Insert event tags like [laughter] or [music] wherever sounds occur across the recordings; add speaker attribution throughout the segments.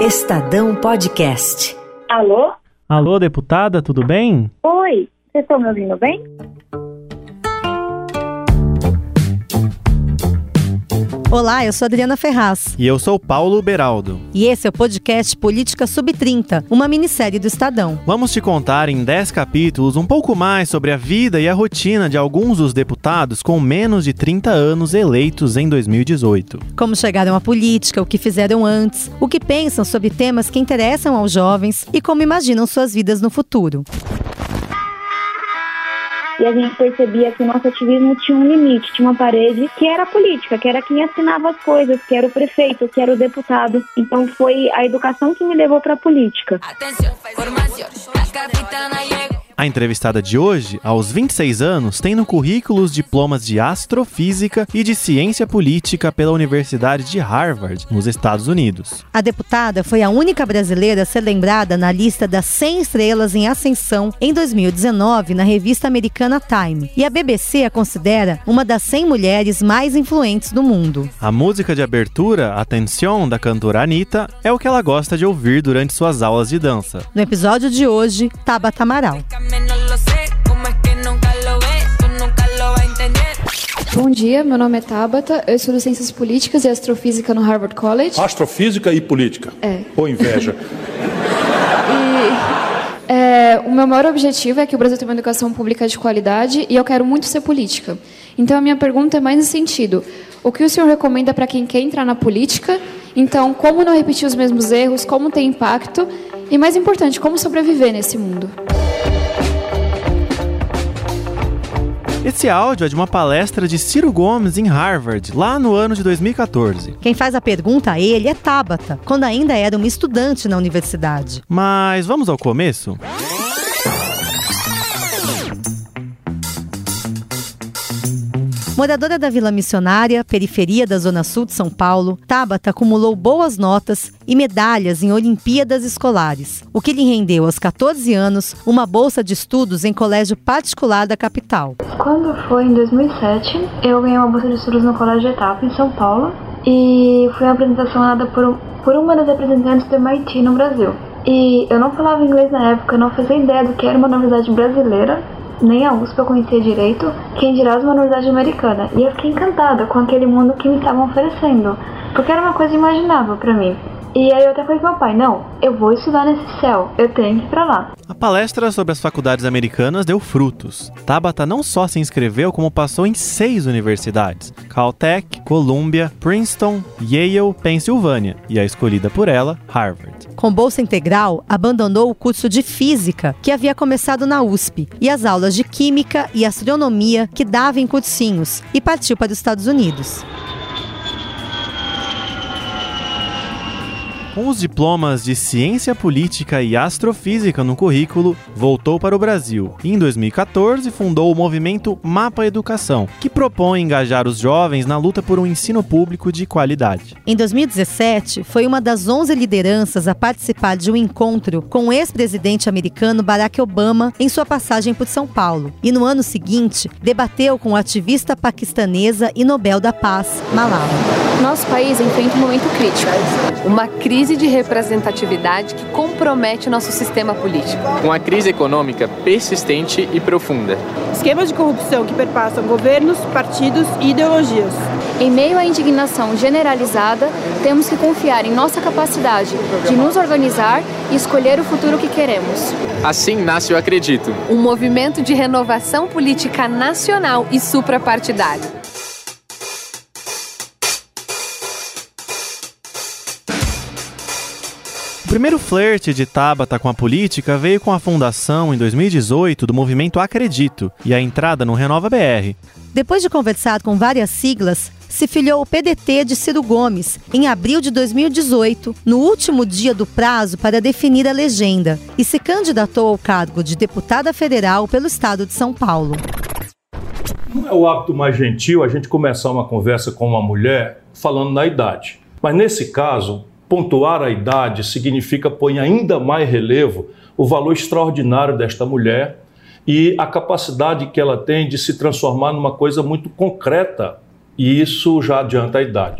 Speaker 1: Estadão Podcast.
Speaker 2: Alô?
Speaker 3: Alô, deputada, tudo bem?
Speaker 2: Oi, vocês estão me ouvindo bem?
Speaker 4: Olá, eu sou Adriana Ferraz.
Speaker 3: E eu sou Paulo Beraldo.
Speaker 4: E esse é o podcast Política Sub-30, uma minissérie do Estadão.
Speaker 3: Vamos te contar em 10 capítulos um pouco mais sobre a vida e a rotina de alguns dos deputados com menos de 30 anos eleitos em 2018.
Speaker 4: Como chegaram à política, o que fizeram antes, o que pensam sobre temas que interessam aos jovens e como imaginam suas vidas no futuro
Speaker 2: e a gente percebia que o nosso ativismo tinha um limite, tinha uma parede que era a política, que era quem assinava as coisas, que era o prefeito, que era o deputado. Então foi a educação que me levou para a política. Atenção,
Speaker 3: a entrevistada de hoje, aos 26 anos, tem no currículo os diplomas de Astrofísica e de Ciência Política pela Universidade de Harvard, nos Estados Unidos.
Speaker 4: A deputada foi a única brasileira a ser lembrada na lista das 100 estrelas em ascensão em 2019 na revista americana Time, e a BBC a considera uma das 100 mulheres mais influentes do mundo.
Speaker 3: A música de abertura, Atenção, da cantora Anitta, é o que ela gosta de ouvir durante suas aulas de dança.
Speaker 4: No episódio de hoje, Tabata Amaral.
Speaker 5: Bom dia, meu nome é Tabata, eu estudo Ciências Políticas e Astrofísica no Harvard College.
Speaker 6: Astrofísica e Política?
Speaker 5: É.
Speaker 6: Ou inveja? [laughs]
Speaker 5: e é, o meu maior objetivo é que o Brasil tenha uma educação pública de qualidade e eu quero muito ser política. Então a minha pergunta é mais nesse sentido. O que o senhor recomenda para quem quer entrar na política? Então, como não repetir os mesmos erros, como ter impacto e, mais importante, como sobreviver nesse mundo?
Speaker 3: Esse áudio é de uma palestra de Ciro Gomes em Harvard, lá no ano de 2014.
Speaker 4: Quem faz a pergunta a ele é Tabata, quando ainda era uma estudante na universidade.
Speaker 3: Mas vamos ao começo?
Speaker 4: Moradora da Vila Missionária, periferia da Zona Sul de São Paulo, Tabata acumulou boas notas e medalhas em Olimpíadas escolares, o que lhe rendeu aos 14 anos uma bolsa de estudos em colégio particular da capital.
Speaker 5: Quando foi em 2007, eu ganhei uma bolsa de estudos no Colégio Etapa em São Paulo e foi uma apresentação dada por, por uma das representantes do MIT no Brasil. E eu não falava inglês na época, não fazia ideia do que era uma universidade brasileira, nem a USP eu conhecia direito, quem dirá uma universidade americana. E eu fiquei encantada com aquele mundo que me estavam oferecendo, porque era uma coisa imaginável para mim. E aí eu até falei com meu pai, não, eu vou estudar nesse céu, eu tenho que ir pra lá.
Speaker 3: A palestra sobre as faculdades americanas deu frutos. Tabata não só se inscreveu, como passou em seis universidades: Caltech, Columbia, Princeton, Yale, Pensilvânia, e a escolhida por ela, Harvard.
Speaker 4: Com bolsa integral, abandonou o curso de física que havia começado na USP e as aulas de química e astronomia que dava em cursinhos e partiu para os Estados Unidos.
Speaker 3: Com os diplomas de Ciência Política e Astrofísica no currículo, voltou para o Brasil e, em 2014, fundou o movimento Mapa Educação, que propõe engajar os jovens na luta por um ensino público de qualidade.
Speaker 4: Em 2017, foi uma das 11 lideranças a participar de um encontro com o ex-presidente americano Barack Obama em sua passagem por São Paulo. E no ano seguinte, debateu com a ativista paquistanesa e Nobel da Paz, Malala.
Speaker 5: Nosso país enfrenta um momento crítico.
Speaker 7: Uma crise crise de representatividade que compromete o nosso sistema político.
Speaker 8: Uma crise econômica persistente e profunda.
Speaker 9: Esquemas de corrupção que perpassam governos, partidos e ideologias.
Speaker 5: Em meio à indignação generalizada, temos que confiar em nossa capacidade de nos organizar e escolher o futuro que queremos.
Speaker 8: Assim nasce o Acredito
Speaker 7: um movimento de renovação política nacional e suprapartidário.
Speaker 3: Primeiro flerte de Tabata com a política veio com a fundação, em 2018, do movimento Acredito e a entrada no Renova BR.
Speaker 4: Depois de conversar com várias siglas, se filiou o PDT de Ciro Gomes em abril de 2018, no último dia do prazo para definir a legenda, e se candidatou ao cargo de deputada federal pelo estado de São Paulo.
Speaker 6: Não é o hábito mais gentil a gente começar uma conversa com uma mulher falando na idade. Mas nesse caso, Pontuar a idade significa pôr em ainda mais relevo o valor extraordinário desta mulher e a capacidade que ela tem de se transformar numa coisa muito concreta, e isso já adianta a idade.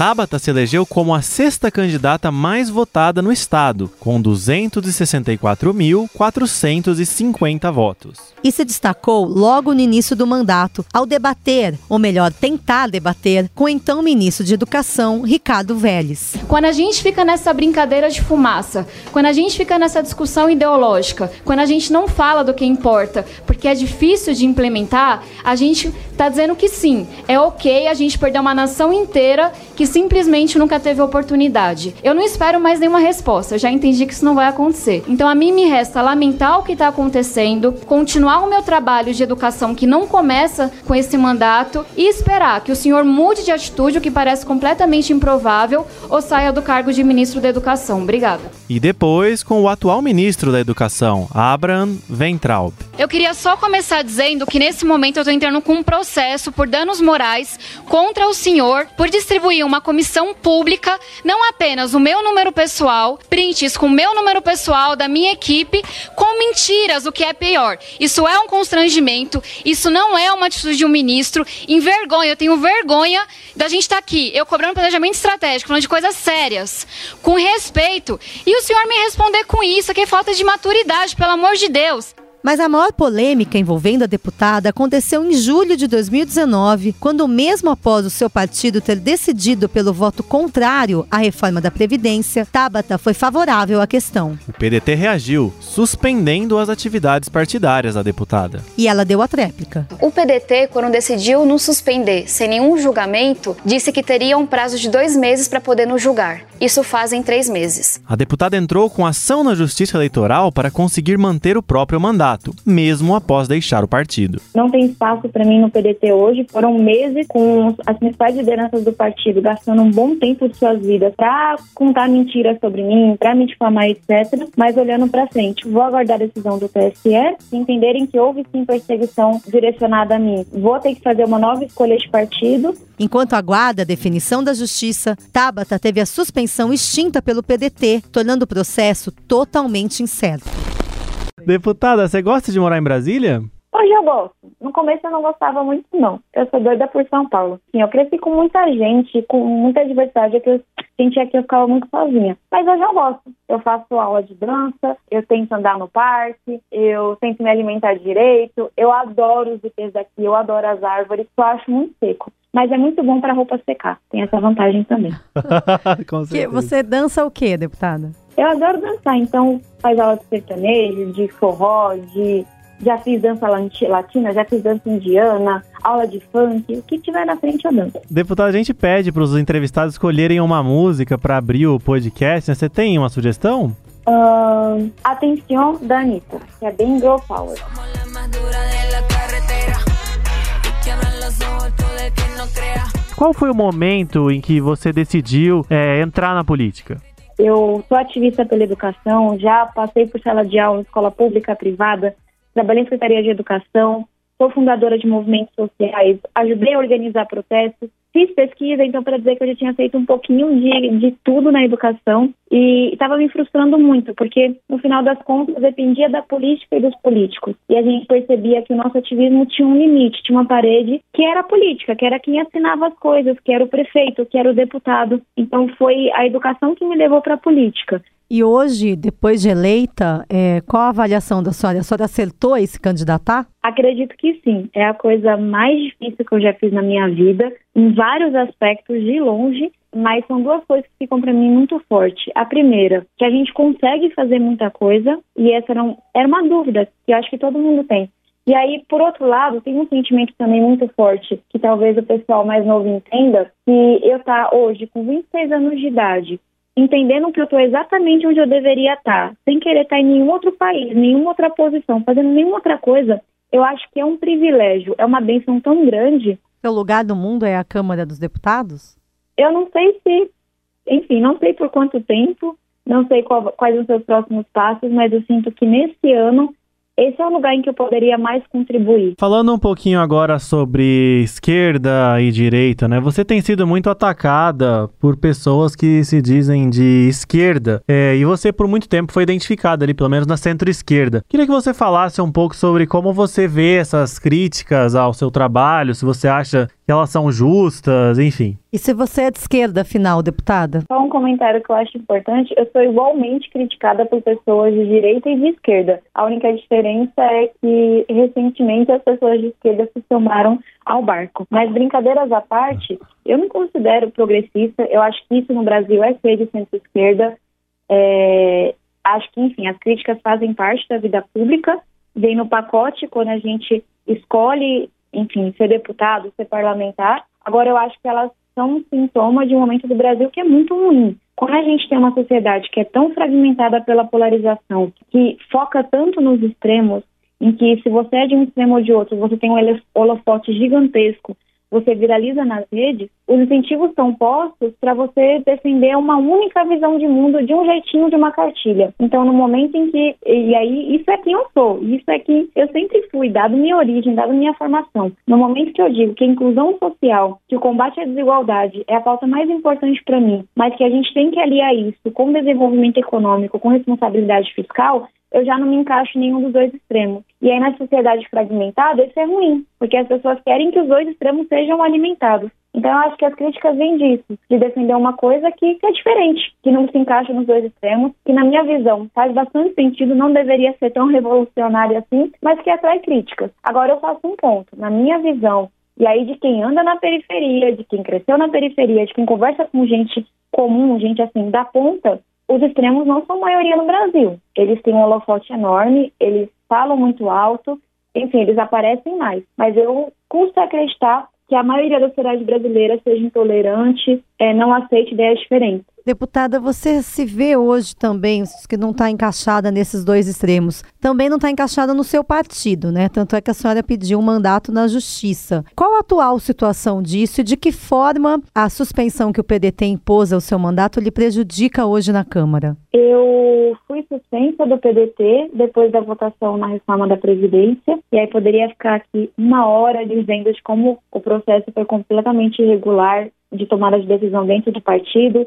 Speaker 3: Tabata se elegeu como a sexta candidata mais votada no estado, com 264.450 votos.
Speaker 4: E se destacou logo no início do mandato, ao debater, ou melhor, tentar debater, com o então ministro de Educação, Ricardo Vélez.
Speaker 10: Quando a gente fica nessa brincadeira de fumaça, quando a gente fica nessa discussão ideológica, quando a gente não fala do que importa, porque é difícil de implementar, a gente está dizendo que sim, é ok a gente perder uma nação inteira que simplesmente nunca teve oportunidade. Eu não espero mais nenhuma resposta, eu já entendi que isso não vai acontecer. Então a mim me resta lamentar o que está acontecendo, continuar o meu trabalho de educação que não começa com esse mandato e esperar que o senhor mude de atitude, o que parece completamente improvável, ou saia do cargo de ministro da Educação. Obrigada.
Speaker 3: E depois com o atual ministro da Educação, Abraham Ventraub.
Speaker 10: Eu queria só começar dizendo que nesse momento eu estou entrando com um processo por danos morais contra o senhor por distribuir uma comissão pública, não apenas o meu número pessoal, prints com o meu número pessoal da minha equipe, com mentiras, o que é pior. Isso é um constrangimento, isso não é uma atitude de um ministro. Envergonha, eu tenho vergonha da gente estar tá aqui, eu cobrando planejamento estratégico, falando de coisas sérias, com respeito, e o senhor me responder com isso, que é falta de maturidade, pelo amor de Deus.
Speaker 4: Mas a maior polêmica envolvendo a deputada aconteceu em julho de 2019, quando, mesmo após o seu partido ter decidido pelo voto contrário à reforma da Previdência, Tabata foi favorável à questão.
Speaker 3: O PDT reagiu, suspendendo as atividades partidárias da deputada.
Speaker 4: E ela deu a tréplica.
Speaker 10: O PDT, quando decidiu não suspender sem nenhum julgamento, disse que teria um prazo de dois meses para poder nos julgar. Isso fazem três meses.
Speaker 3: A deputada entrou com ação na Justiça Eleitoral para conseguir manter o próprio mandato mandato, mesmo após deixar o partido.
Speaker 2: Não tem espaço para mim no PDT hoje. Foram meses com as principais lideranças do partido gastando um bom tempo de suas vidas para contar mentiras sobre mim, para me difamar, etc. Mas olhando para frente, vou aguardar a decisão do TSE, se entenderem que houve sim perseguição direcionada a mim. Vou ter que fazer uma nova escolha de partido.
Speaker 4: Enquanto aguarda a definição da justiça, Tabata teve a suspensão extinta pelo PDT, tornando o processo totalmente incerto.
Speaker 3: Deputada, você gosta de morar em Brasília?
Speaker 2: Hoje eu gosto. No começo eu não gostava muito, não. Eu sou doida por São Paulo. Sim, eu cresci com muita gente, com muita diversidade. É que eu sentia que eu ficava muito sozinha. Mas hoje eu gosto. Eu faço aula de dança, eu tento andar no parque, eu tento me alimentar direito. Eu adoro os ipês daqui, eu adoro as árvores. Eu acho muito seco. Mas é muito bom para roupa secar. Tem essa vantagem também. [laughs] [laughs]
Speaker 4: com certeza. Você dança o quê, deputada?
Speaker 2: Eu adoro dançar, então faz aula de sertanejo, de forró, de já fiz dança latina, já fiz dança indiana, aula de funk, o que tiver na frente eu danço.
Speaker 3: Deputado, a gente pede para os entrevistados escolherem uma música para abrir o podcast. Né? Você tem uma sugestão?
Speaker 2: Uh, Atenção da Anitta, que é bem girl power.
Speaker 3: Qual foi o momento em que você decidiu é, entrar na política?
Speaker 2: Eu sou ativista pela educação, já passei por sala de aula escola pública, privada, trabalhei em Secretaria de Educação, sou fundadora de movimentos sociais, ajudei a organizar protestos, fiz pesquisa, então, para dizer que eu já tinha feito um pouquinho de, de tudo na educação e estava me frustrando muito, porque no final das contas dependia da política e dos políticos. E a gente percebia que o nosso ativismo tinha um limite, tinha uma parede que era a política, que era quem assinava as coisas, que era o prefeito, que era o deputado. Então, foi a educação que me levou para a política.
Speaker 4: E hoje, depois de eleita, é, qual a avaliação da senhora? A senhora acertou esse candidatar?
Speaker 2: Acredito que sim. É a coisa mais difícil que eu já fiz na minha vida, em vários aspectos, de longe, mas são duas coisas que ficam para mim muito forte. A primeira, que a gente consegue fazer muita coisa, e essa um, era uma dúvida que eu acho que todo mundo tem. E aí, por outro lado, tem um sentimento também muito forte, que talvez o pessoal mais novo entenda, que eu tá hoje com 26 anos de idade, entendendo que eu estou exatamente onde eu deveria estar, sem querer estar em nenhum outro país, nenhuma outra posição, fazendo nenhuma outra coisa, eu acho que é um privilégio, é uma benção tão grande.
Speaker 4: Seu lugar do mundo é a Câmara dos Deputados?
Speaker 2: Eu não sei se, enfim, não sei por quanto tempo, não sei qual, quais os seus próximos passos, mas eu sinto que nesse ano esse é o lugar em que eu poderia mais contribuir.
Speaker 3: Falando um pouquinho agora sobre esquerda e direita, né? Você tem sido muito atacada por pessoas que se dizem de esquerda. É, e você, por muito tempo, foi identificada ali, pelo menos na centro-esquerda. Queria que você falasse um pouco sobre como você vê essas críticas ao seu trabalho, se você acha que elas são justas, enfim.
Speaker 4: E se você é de esquerda, afinal, deputada?
Speaker 2: Só um comentário que eu acho importante. Eu sou igualmente criticada por pessoas de direita e de esquerda. A única diferença é que, recentemente, as pessoas de esquerda se somaram ao barco. Mas, brincadeiras à parte, eu me considero progressista. Eu acho que isso no Brasil é ser de centro-esquerda. É... Acho que, enfim, as críticas fazem parte da vida pública. Vem no pacote quando a gente escolhe enfim, ser deputado, ser parlamentar. Agora, eu acho que elas são um sintoma de um momento do Brasil que é muito ruim. Quando a gente tem uma sociedade que é tão fragmentada pela polarização, que foca tanto nos extremos, em que se você é de um extremo ou de outro, você tem um holofote gigantesco você viraliza nas redes, os incentivos são postos para você defender uma única visão de mundo de um jeitinho de uma cartilha. Então, no momento em que. E aí, isso é quem eu sou, isso é quem eu sempre fui, dado minha origem, dado minha formação. No momento que eu digo que a inclusão social, que o combate à desigualdade é a pauta mais importante para mim, mas que a gente tem que aliar isso com desenvolvimento econômico, com responsabilidade fiscal, eu já não me encaixo em nenhum dos dois extremos. E aí, na sociedade fragmentada, isso é ruim, porque as pessoas querem que os dois extremos sejam alimentados. Então, eu acho que as críticas vêm disso, de defender uma coisa que, que é diferente, que não se encaixa nos dois extremos, que, na minha visão, faz bastante sentido, não deveria ser tão revolucionário assim, mas que atrai críticas. Agora, eu faço um ponto. Na minha visão, e aí de quem anda na periferia, de quem cresceu na periferia, de quem conversa com gente comum, gente assim, da ponta, os extremos não são maioria no Brasil. Eles têm um holofote enorme, eles falam muito alto, enfim, eles aparecem mais. Mas eu custa acreditar que a maioria da sociedade brasileira seja intolerante, é, não aceite ideias diferentes.
Speaker 4: Deputada, você se vê hoje também, que não está encaixada nesses dois extremos, também não está encaixada no seu partido, né? Tanto é que a senhora pediu um mandato na justiça. Qual a atual situação disso e de que forma a suspensão que o PDT impôs ao seu mandato lhe prejudica hoje na Câmara?
Speaker 2: Eu fui suspensa do PDT depois da votação na reforma da Previdência, e aí poderia ficar aqui uma hora dizendo de como o processo foi completamente irregular de tomada de decisão dentro do partido,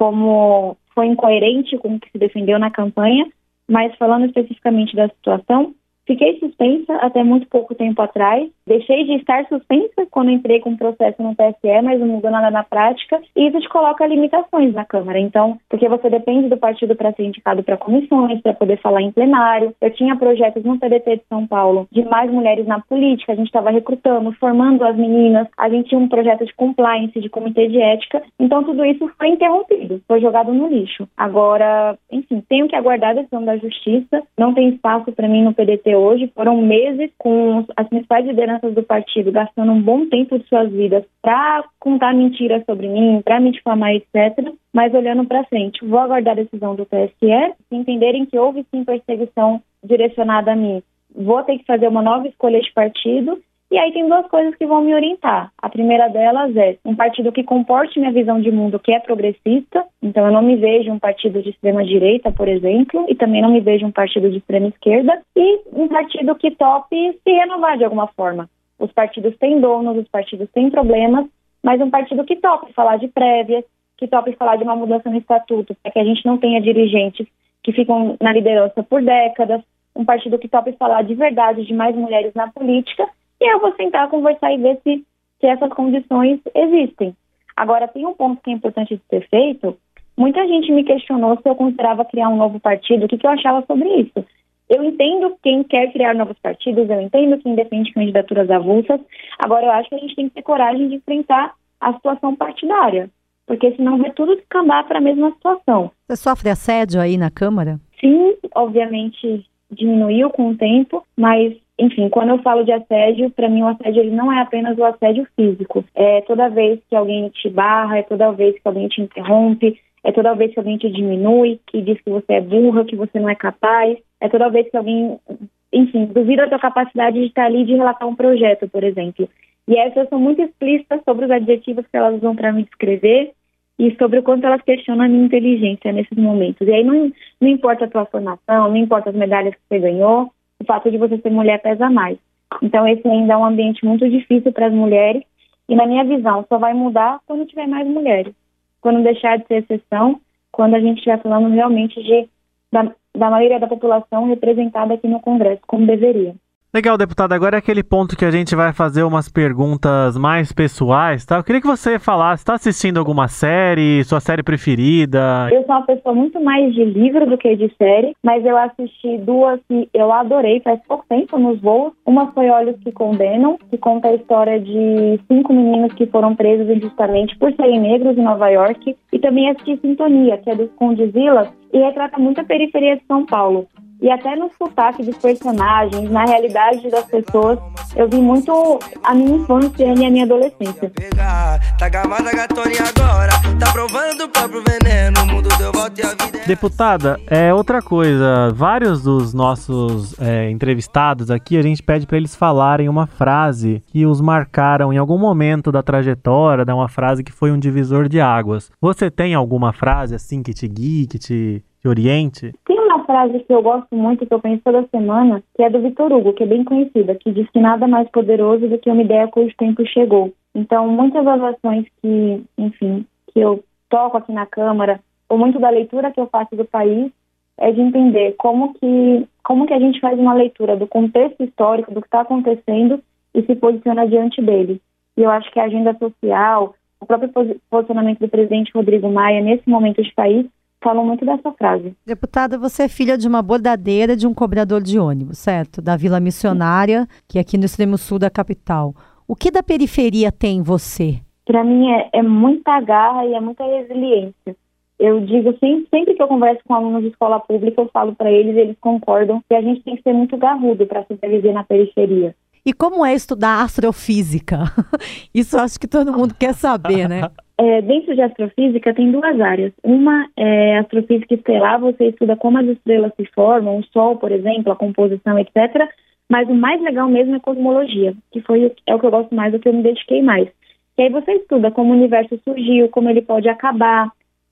Speaker 2: como foi incoerente com o que se defendeu na campanha, mas falando especificamente da situação, Fiquei suspensa até muito pouco tempo atrás. Deixei de estar suspensa quando entrei com o processo no TSE, mas não mudou nada na prática. E isso te coloca limitações na Câmara. Então, porque você depende do partido para ser indicado para comissões, para poder falar em plenário. Eu tinha projetos no PDT de São Paulo de mais mulheres na política. A gente estava recrutando, formando as meninas. A gente tinha um projeto de compliance, de comitê de ética. Então, tudo isso foi interrompido, foi jogado no lixo. Agora, enfim, tenho que aguardar a decisão da justiça. Não tem espaço para mim no PDT hoje. Foram meses com as principais lideranças do partido gastando um bom tempo de suas vidas para contar mentiras sobre mim, para me difamar, etc. Mas olhando para frente, vou aguardar a decisão do TSE. Se entenderem que houve sim perseguição direcionada a mim, vou ter que fazer uma nova escolha de partido e aí tem duas coisas que vão me orientar. A primeira delas é um partido que comporte minha visão de mundo, que é progressista. Então eu não me vejo um partido de extrema direita, por exemplo, e também não me vejo um partido de extrema esquerda, e um partido que tope se renovar de alguma forma. Os partidos têm donos, os partidos têm problemas, mas um partido que tope falar de prévias, que tope falar de uma mudança no estatuto, para que a gente não tenha dirigentes que ficam na liderança por décadas, um partido que tope falar de verdade de mais mulheres na política e eu vou sentar, conversar e ver se, se essas condições existem. Agora, tem um ponto que é importante de ser feito. Muita gente me questionou se eu considerava criar um novo partido, o que, que eu achava sobre isso. Eu entendo quem quer criar novos partidos, eu entendo quem defende candidaturas avulsas. Agora, eu acho que a gente tem que ter coragem de enfrentar a situação partidária, porque senão vai tudo descambar para a mesma situação.
Speaker 4: Você sofre assédio aí na Câmara?
Speaker 2: Sim, obviamente diminuiu com o tempo, mas enfim, quando eu falo de assédio, para mim o assédio ele não é apenas o assédio físico. É toda vez que alguém te barra, é toda vez que alguém te interrompe, é toda vez que alguém te diminui, que diz que você é burra, que você não é capaz, é toda vez que alguém, enfim, duvida da tua capacidade de estar ali de relatar um projeto, por exemplo. E essas são muito explícitas sobre os adjetivos que elas usam para me descrever e sobre o quanto elas questionam a minha inteligência nesses momentos. E aí não, não importa a tua formação, não importa as medalhas que você ganhou, o fato de você ser mulher pesa mais. Então, esse ainda é um ambiente muito difícil para as mulheres. E, na minha visão, só vai mudar quando tiver mais mulheres. Quando deixar de ser exceção, quando a gente estiver falando realmente de, da, da maioria da população representada aqui no Congresso, como deveria.
Speaker 3: Legal, deputada. Agora é aquele ponto que a gente vai fazer umas perguntas mais pessoais, tá? Eu queria que você falasse, está assistindo alguma série, sua série preferida?
Speaker 2: Eu sou uma pessoa muito mais de livro do que de série, mas eu assisti duas que eu adorei faz pouco tempo nos voos. Uma foi Olhos que Condenam, que conta a história de cinco meninos que foram presos injustamente por serem negros em Nova York. E também assisti Sintonia, que é dos Condizila, e retrata muito a periferia de São Paulo e até no sotaque dos personagens, na realidade das pessoas, eu vi muito a minha infância e a minha adolescência.
Speaker 3: Deputada, é outra coisa. Vários dos nossos é, entrevistados aqui, a gente pede para eles falarem uma frase que os marcaram em algum momento da trajetória, né, uma frase que foi um divisor de águas. Você tem alguma frase assim que te guie, que te, te oriente?
Speaker 2: Tem uma frase que eu gosto muito, que eu penso toda semana, que é do Vitor Hugo, que é bem conhecida, que diz que nada mais poderoso do que uma ideia cujo tempo chegou. Então, muitas das ações que, enfim, que eu toco aqui na Câmara, ou muito da leitura que eu faço do país, é de entender como que, como que a gente faz uma leitura do contexto histórico, do que está acontecendo e se posiciona diante dele. E eu acho que a agenda social, o próprio posicionamento do presidente Rodrigo Maia nesse momento de país falam muito dessa frase.
Speaker 4: Deputada, você é filha de uma bordadeira de um cobrador de ônibus, certo? Da Vila Missionária, que é aqui no extremo sul da capital. O que da periferia tem em você?
Speaker 2: Para mim é, é, muita garra e é muita resiliência. Eu digo sempre, sempre que eu converso com alunos de escola pública, eu falo para eles, eles concordam que a gente tem que ser muito garrudo para sobreviver na periferia.
Speaker 4: E como é estudar astrofísica? [laughs] Isso acho que todo mundo quer saber, né? [laughs]
Speaker 2: É, dentro de astrofísica tem duas áreas. Uma é astrofísica estelar, você estuda como as estrelas se formam, o Sol, por exemplo, a composição, etc. Mas o mais legal mesmo é cosmologia, que foi é o que eu gosto mais, o que eu me dediquei mais. E aí você estuda como o universo surgiu, como ele pode acabar,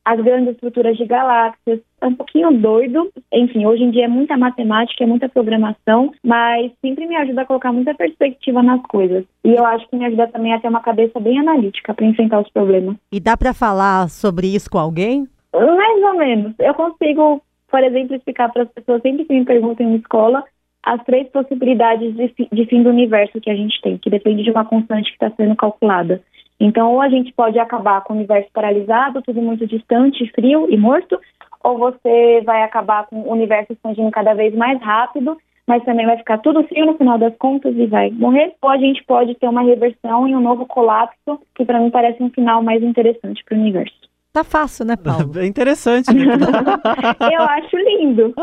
Speaker 2: as grandes estruturas de galáxias. É um pouquinho doido. Enfim, hoje em dia é muita matemática, é muita programação, mas sempre me ajuda a colocar muita perspectiva nas coisas. E eu acho que me ajuda também a ter uma cabeça bem analítica para enfrentar os problemas.
Speaker 4: E dá para falar sobre isso com alguém?
Speaker 2: Mais ou menos. Eu consigo, por exemplo, explicar para as pessoas sempre que me perguntam em escola as três possibilidades de, de fim do universo que a gente tem, que depende de uma constante que está sendo calculada. Então, ou a gente pode acabar com o universo paralisado, tudo muito distante, frio e morto, ou você vai acabar com o universo expandindo cada vez mais rápido, mas também vai ficar tudo frio no final das contas e vai morrer. Ou a gente pode ter uma reversão e um novo colapso, que para mim parece um final mais interessante para o universo.
Speaker 4: Tá fácil, né, Paulo? [laughs]
Speaker 3: É interessante. [laughs]
Speaker 2: Eu acho lindo.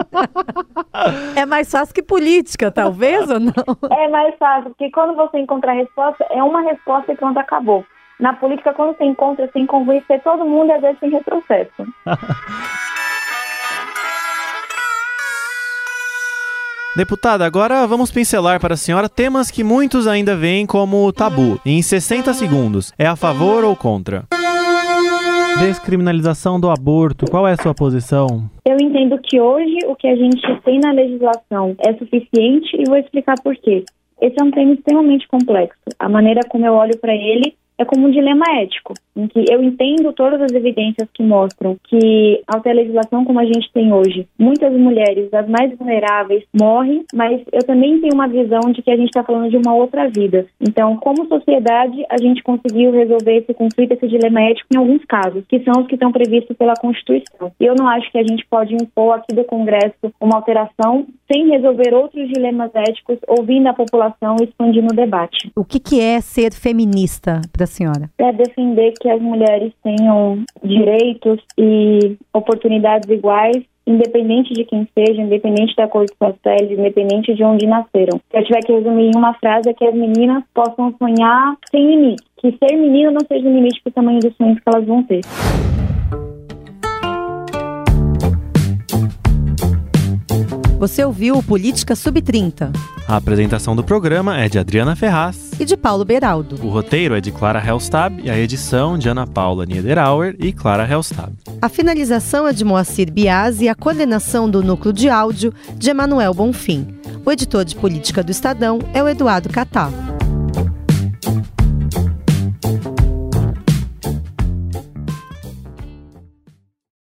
Speaker 4: É mais fácil que política, talvez, ou não?
Speaker 2: É mais fácil, porque quando você encontra a resposta, é uma resposta e pronto, acabou. Na política, quando você encontra, você convencer todo mundo e às vezes tem retrocesso. [laughs]
Speaker 3: Deputada, agora vamos pincelar para a senhora temas que muitos ainda veem como tabu. Em 60 segundos, é a favor ou contra? Descriminalização do aborto, qual é a sua posição?
Speaker 2: Eu entendo que hoje o que a gente tem na legislação é suficiente e vou explicar por quê. Esse é um tema extremamente complexo. A maneira como eu olho para ele é como um dilema ético, em que eu entendo todas as evidências que mostram que, ter a legislação como a gente tem hoje, muitas mulheres, as mais vulneráveis, morrem, mas eu também tenho uma visão de que a gente está falando de uma outra vida. Então, como sociedade, a gente conseguiu resolver esse conflito, esse dilema ético em alguns casos, que são os que estão previstos pela Constituição. E eu não acho que a gente pode impor aqui do Congresso uma alteração sem resolver outros dilemas éticos, ouvindo a população e expandindo o debate.
Speaker 4: O que, que é ser feminista para a senhora?
Speaker 2: É defender que as mulheres tenham direitos e oportunidades iguais independente de quem seja, independente da cor de sua pele, independente de onde nasceram. Se eu tiver que resumir em uma frase, é que as meninas possam sonhar sem limite. Que ser menina não seja limite para o tamanho dos sonhos que elas vão ter.
Speaker 4: Você ouviu Política Sub-30.
Speaker 3: A apresentação do programa é de Adriana Ferraz
Speaker 4: e de Paulo Beraldo.
Speaker 3: O roteiro é de Clara Helstab e a edição de Ana Paula Niederauer e Clara Helstab.
Speaker 4: A finalização é de Moacir Biasi e a coordenação do núcleo de áudio de Emanuel Bonfim. O editor de política do Estadão é o Eduardo Catá.